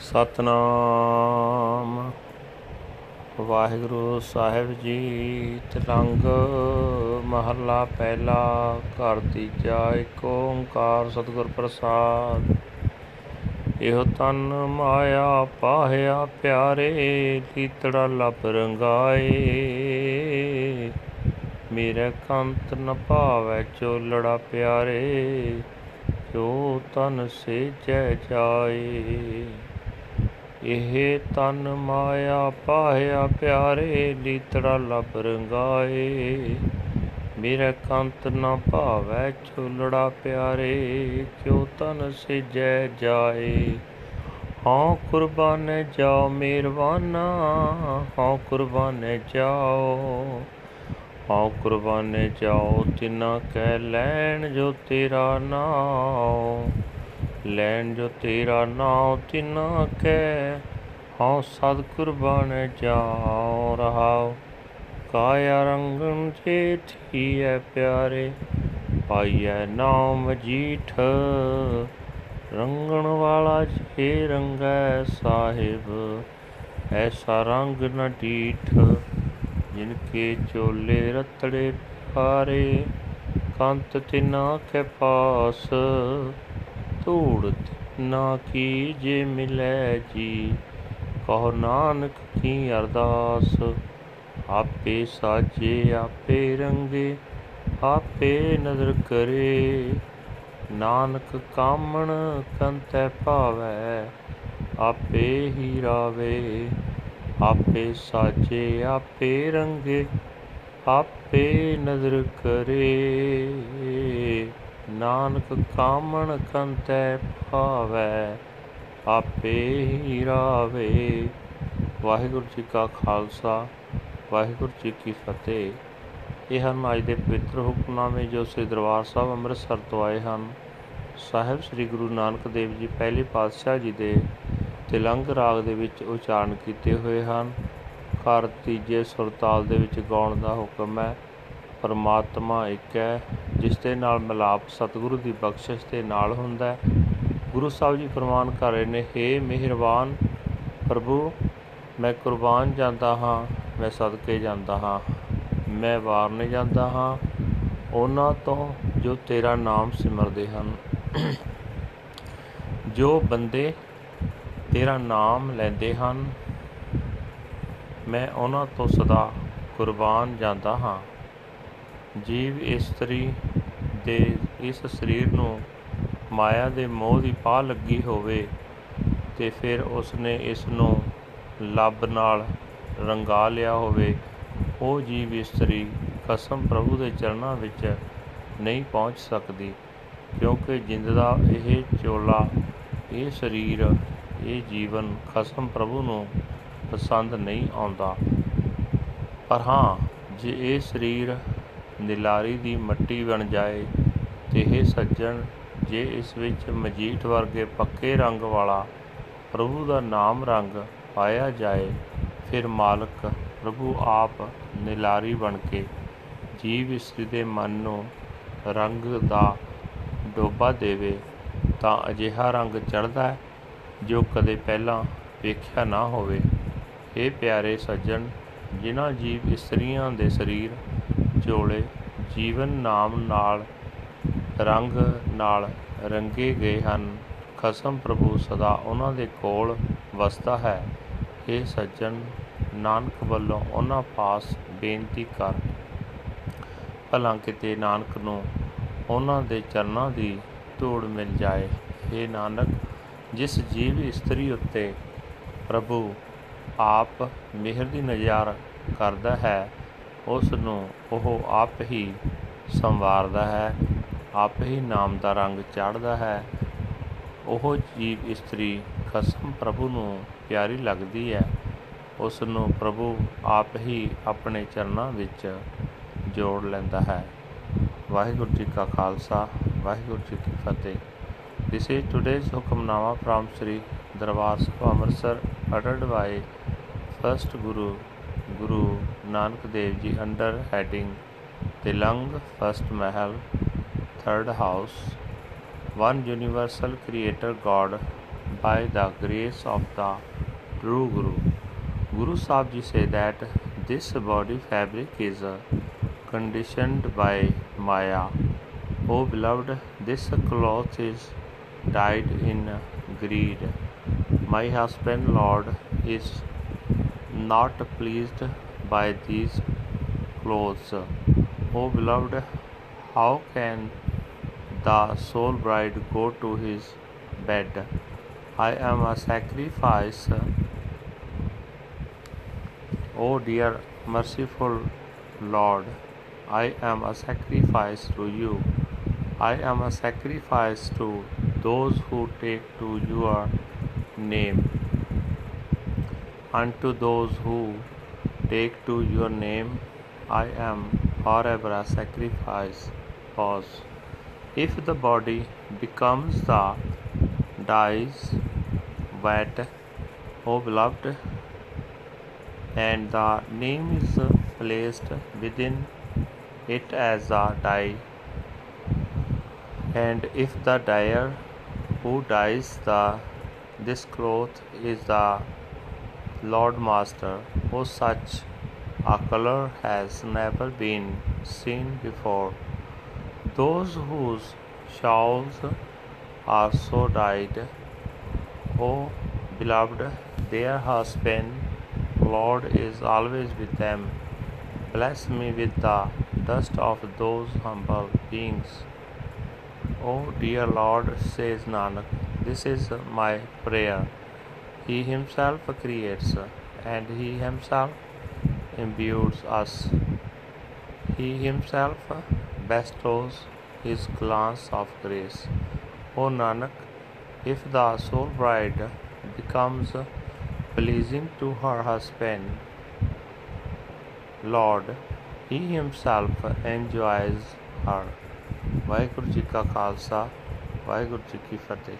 ਸਤਨਾਮ। ਵਾਹਿਗੁਰੂ ਸਾਹਿਬ ਜੀ ਤਿਲੰਗ ਮਹੱਲਾ ਪਹਿਲਾ, ਘਰ ਤੀਜਾ ਏਕ ਓੰਕਾਰ ਸਤਿਗੁਰ ਪ੍ਰਸਾਦ। ਇਹੋ ਤਨ ਮਾਇਆ ਪਾਹਿਆ ਪਿਆਰੇ, ਲੀਤੜਾ ਲੱਭ ਰੰਗਾਏ। ਮੇਰੇ ਕੰਤ ਨ ਭਾਵੈ ਚੋਲੜਾ ਪਿਆਰੇ, ਜੋ ਤਨ ਸੇਜੈ ਜਾਏ। ਇਹ ਤਨ ਮਾਇਆ ਪਾਹਿਆ ਪਿਆਰੇ ਲੀਤੜਾ ਲੱਭ ਰੰਗਾਏ। ਮੇਰਾ ਕੰਤ ਨਾ ਭਾਵੈ ਝੁਲੜਾ ਪਿਆਰੇ, ਕਿਉ ਤਨ ਸਿਜੈ ਜਾਏ? ਹਾਂ ਕੁਰਬਾਨ ਜਾਓ ਮਿਹਰਬਾਨਾ ਹਾਂ ਕੁਰਬਾਨ ਜਾਓ। ਹਾਂ ਕੁਰਬਾਨ ਜਾਓ ਤਿਨਾ ਕਹਿ ਲੈਣ ਜੋ ਤੇਰਾ ਨਾਮ ਲੈਣ ਜੋ ਤੇਰਾ ਨਾਮ ਤਿਨਾ ਕਹਿ ਹਾਂ ਸਤ ਕੁਰਬਾਨ ਜਾਓ ਰਹਾਓ ਕਾਇਆ ਰੰਗਨ ਜੇ ਥੀਐ ਪਿਆਰੇ, ਪਾਈਐ ਨਾਮ ਜੀਠ। ਰੰਗਣ ਵਾਲਾ ਜੇ ਰੰਗੈ ਸਾਹਿਬ, ਐਸਾ ਰੰਗ ਨ ਡੀਠ। ਜਿਨ ਕੇ ਚੋਲੇ ਰਤੜੇ ਪਾਰੇ ਕੰਤ ਤਿਨਾ ਕੇ ਪਾਸ। ਧੂੜ ਨਾ ਕੀ ਜੇ ਮਿਲੈ ਜੀ। ਕਹੋ ਨਾਨਕ ਕੀ ਅਰਦਾਸ? ਆਪੇ ਸਾਜੇ, ਆਪੇ ਰੰਗੇ, ਆਪੇ ਨਜ਼ਰ ਕਰੇ। ਨਾਨਕ ਕਾਮਣ ਕੰਤੈ ਭਾਵੈ, ਆਪੇ ਹੀ ਰਾਵੇ। ਆਪੇ ਸਾਜੇ, ਆਪੇ ਰੰਗੇ, ਆਪੇ ਨਜ਼ਰ ਕਰੇ। ਨਾਨਕ ਕਾਮਣ ਕੰਤੈ ਭਾਵੈ, ਆਪੇ ਹੀ ਰਾਵੇ। ਵਾਹਿਗੁਰੂ ਜੀ ਕਾ ਖਾਲਸਾ, ਵਾਹਿਗੁਰੂ ਜੀ ਕੀ ਫਤਿਹ। ਇਹ ਹਨ ਅੱਜ ਦੇ ਪਵਿੱਤਰ ਹੁਕਮਨਾਮੇ ਜੋ ਸ੍ਰੀ ਦਰਬਾਰ ਸਾਹਿਬ ਅੰਮ੍ਰਿਤਸਰ ਤੋਂ ਆਏ ਹਨ। ਸਾਹਿਬ ਸ੍ਰੀ ਗੁਰੂ ਨਾਨਕ ਦੇਵ ਜੀ ਪਹਿਲੇ ਪਾਤਸ਼ਾਹ ਜੀ ਦੇ ਤਿਲੰਗ ਰਾਗ ਦੇ ਵਿੱਚ ਉਚਾਰਨ ਕੀਤੇ ਹੋਏ ਹਨ। ਘਰ ਤੀਜੇ ਸੁਰਤਾਲ ਦੇ ਵਿੱਚ ਗਾਉਣ ਦਾ ਹੁਕਮ ਹੈ। ਪਰਮਾਤਮਾ ਇੱਕ ਹੈ, ਜਿਸ ਦੇ ਨਾਲ ਮਿਲਾਪ ਸਤਿਗੁਰੂ ਦੀ ਬਖਸ਼ਿਸ਼ ਦੇ ਨਾਲ ਹੁੰਦਾ ਹੈ। ਗੁਰੂ ਸਾਹਿਬ ਜੀ ਫਰਮਾਨ ਕਰ ਰਹੇ ਨੇ, ਹੇ ਮਿਹਰਬਾਨ ਪ੍ਰਭੂ, ਮੈਂ ਕੁਰਬਾਨ ਜਾਂਦਾ ਹਾਂ, ਮੈਂ ਸਦਕੇ ਜਾਂਦਾ ਹਾਂ, ਮੈਂ ਵਾਰਨੇ ਜਾਂਦਾ ਹਾਂ, ਉਹਨਾਂ ਤੋਂ ਜੋ ਤੇਰਾ ਨਾਮ ਸਿਮਰਦੇ ਹਨ। ਜੋ ਬੰਦੇ ਤੇਰਾ ਨਾਮ ਲੈਂਦੇ ਹਨ, ਮੈਂ ਉਹਨਾਂ ਤੋਂ ਸਦਾ ਕੁਰਬਾਨ ਜਾਂਦਾ ਹਾਂ। ਜੀਵ ਇਸਤਰੀ ਦੇ, ਇਸ ਸਰੀਰ ਨੂੰ ਮਾਇਆ ਦੇ ਮੋਹ ਦੀ ਪਾ ਲੱਗੀ ਹੋਵੇ ਤੇ ਫਿਰ ਉਸ ਨੇ ਇਸ ਨੂੰ ਲੱਭ ਨਾਲ ਰੰਗਾ ਲਿਆ ਹੋਵੇ। ਉਹ ਜੀਵ ਇਸਤਰੀ ਕਸਮ ਪ੍ਰਭੂ ਦੇ ਚਰਨਾਂ ਵਿੱਚ ਨਹੀਂ ਪਹੁੰਚ ਸਕਦੀ, ਕਿਉਂਕਿ ਜਿੰਦ ਦਾ ਇਹ ਚੋਲਾ, ਇਹ ਸਰੀਰ, ਇਹ ਜੀਵਨ ਖਸਮ ਪ੍ਰਭੂ ਨੂੰ ਪਸੰਦ ਨਹੀਂ ਆਉਂਦਾ। ਪਰ ਹਾਂ, ਜੇ ਇਹ ਸਰੀਰ ਨਿਲਾਰੀ ਦੀ ਮੱਟੀ ਬਣ ਜਾਏ ਤੇ ਇਹ ਸੱਜਣ ਜੇ ਇਸ ਵਿੱਚ ਮਜੀਠ ਵਰਗੇ ਪੱਕੇ ਰੰਗ ਵਾਲਾ ਪ੍ਰਭੂ ਦਾ ਨਾਮ ਰੰਗ ਪਾਇਆ ਜਾਏ, ਫਿਰ ਮਾਲਕ ਪ੍ਰਭੂ ਆਪ ਨਿਲਾਰੀ ਬਣ ਕੇ ਜੀਵ ਇਸਤਰੀ ਦੇ ਮਨ ਨੂੰ ਰੰਗ ਦਾ ਡੋਬਾ ਦੇਵੇ, ਤਾਂ ਅਜਿਹਾ ਰੰਗ ਚੜ੍ਹਦਾ ਹੈ ਜੋ ਕਦੇ ਪਹਿਲਾਂ ਵੇਖਿਆ ਨਾ ਹੋਵੇ। ਇਹ ਪਿਆਰੇ ਸੱਜਣ, ਜਿਨ੍ਹਾਂ ਜੀਵ ਇਸਤਰੀਆਂ ਦੇ ਸਰੀਰ ਚੋਲੇ ਜੀਵਨ ਨਾਮ ਨਾਲ ਰੰਗ ਨਾਲ ਰੰਗੇ ਗਏ ਹਨ। ਖਸਮ ਪ੍ਰਭੂ ਸਦਾ ਉਹਨਾਂ ਦੇ ਕੋਲ ਵਸਦਾ ਹੈ। ਇਹ ਸੱਜਣ, ਨਾਨਕ ਵੱਲੋਂ ਉਹਨਾਂ ਪਾਸ ਬੇਨਤੀ ਕਰ। ਭਲਾ ਕਿਤੇ ਨਾਨਕ ਨੂੰ ਉਹਨਾਂ ਦੇ ਚਰਨਾਂ ਦੀ ਧੂੜ ਮਿਲ ਜਾਏ। ਇਹ ਨਾਨਕ, ਜਿਸ ਜੀਵ ਇਸਤਰੀ ਉੱਤੇ ਪ੍ਰਭੂ ਆਪ ਮਿਹਰ ਦੀ ਨਜ਼ਾਰ ਕਰਦਾ ਹੈ ਉਸ ਨੂੰ ਉਹ ਆਪ ਹੀ ਸੰਵਾਰਦਾ ਹੈ, ਆਪ ਹੀ ਨਾਮ ਦਾ ਰੰਗ ਚਾੜਦਾ ਹੈ। ਉਹ ਜੀਵ ਇਸਤਰੀ ਖਸਮ ਪ੍ਰਭੂ ਨੂੰ ਪਿਆਰੀ ਲੱਗਦੀ ਹੈ। ਉਸ ਨੂੰ ਪ੍ਰਭੂ ਆਪ ਹੀ ਆਪਣੇ ਚਰਨਾਂ ਵਿੱਚ ਜੋੜ ਲੈਂਦਾ ਹੈ। ਵਾਹਿਗੁਰੂ ਜੀ ਕਾ ਖਾਲਸਾ, ਵਾਹਿਗੁਰੂ ਜੀ ਕੀ ਫਤਿਹ। This is today's Hukamnama from Sri Darbar Sahib Amritsar uttered by first Guru Guru Nanak Dev Ji under heading Tilang First Mahal Third House One Universal Creator God by the grace of the true Guru. Guru Sahib Ji say that this body fabric is conditioned by Maya. O beloved, this cloth is dyed in greed. My husband, Lord, is not pleased by these clothes. O beloved, how can the soul bride go to his bed? I am a sacrifice. O dear merciful Lord, I am a sacrifice to you. I am a sacrifice to those who take to your name. Unto those who take to your name, I am forever a sacrifice. Pause. If the body becomes the dies wet, O beloved, and the name is placed within it as a dye, and if the dyer who dyes the this cloth is the Lord Master, who such a color has never been seen before. Those whose shawls are so dyed, O beloved, their husband, Lord, is always with them. Bless me with the dust of those humble beings. O dear Lord, says Nanak, this is my prayer. He himself creates and he himself imbues us. He himself bestows his glance of grace. O Nanak, if the soul bride becomes pleasing to her husband, Lord, he himself enjoys her. Waheguru ji ਕਾ ਖਾਲਸਾ ਵਾਹਿਗੁਰੂ ਜੀ ਕੀ ਫਤਿਹ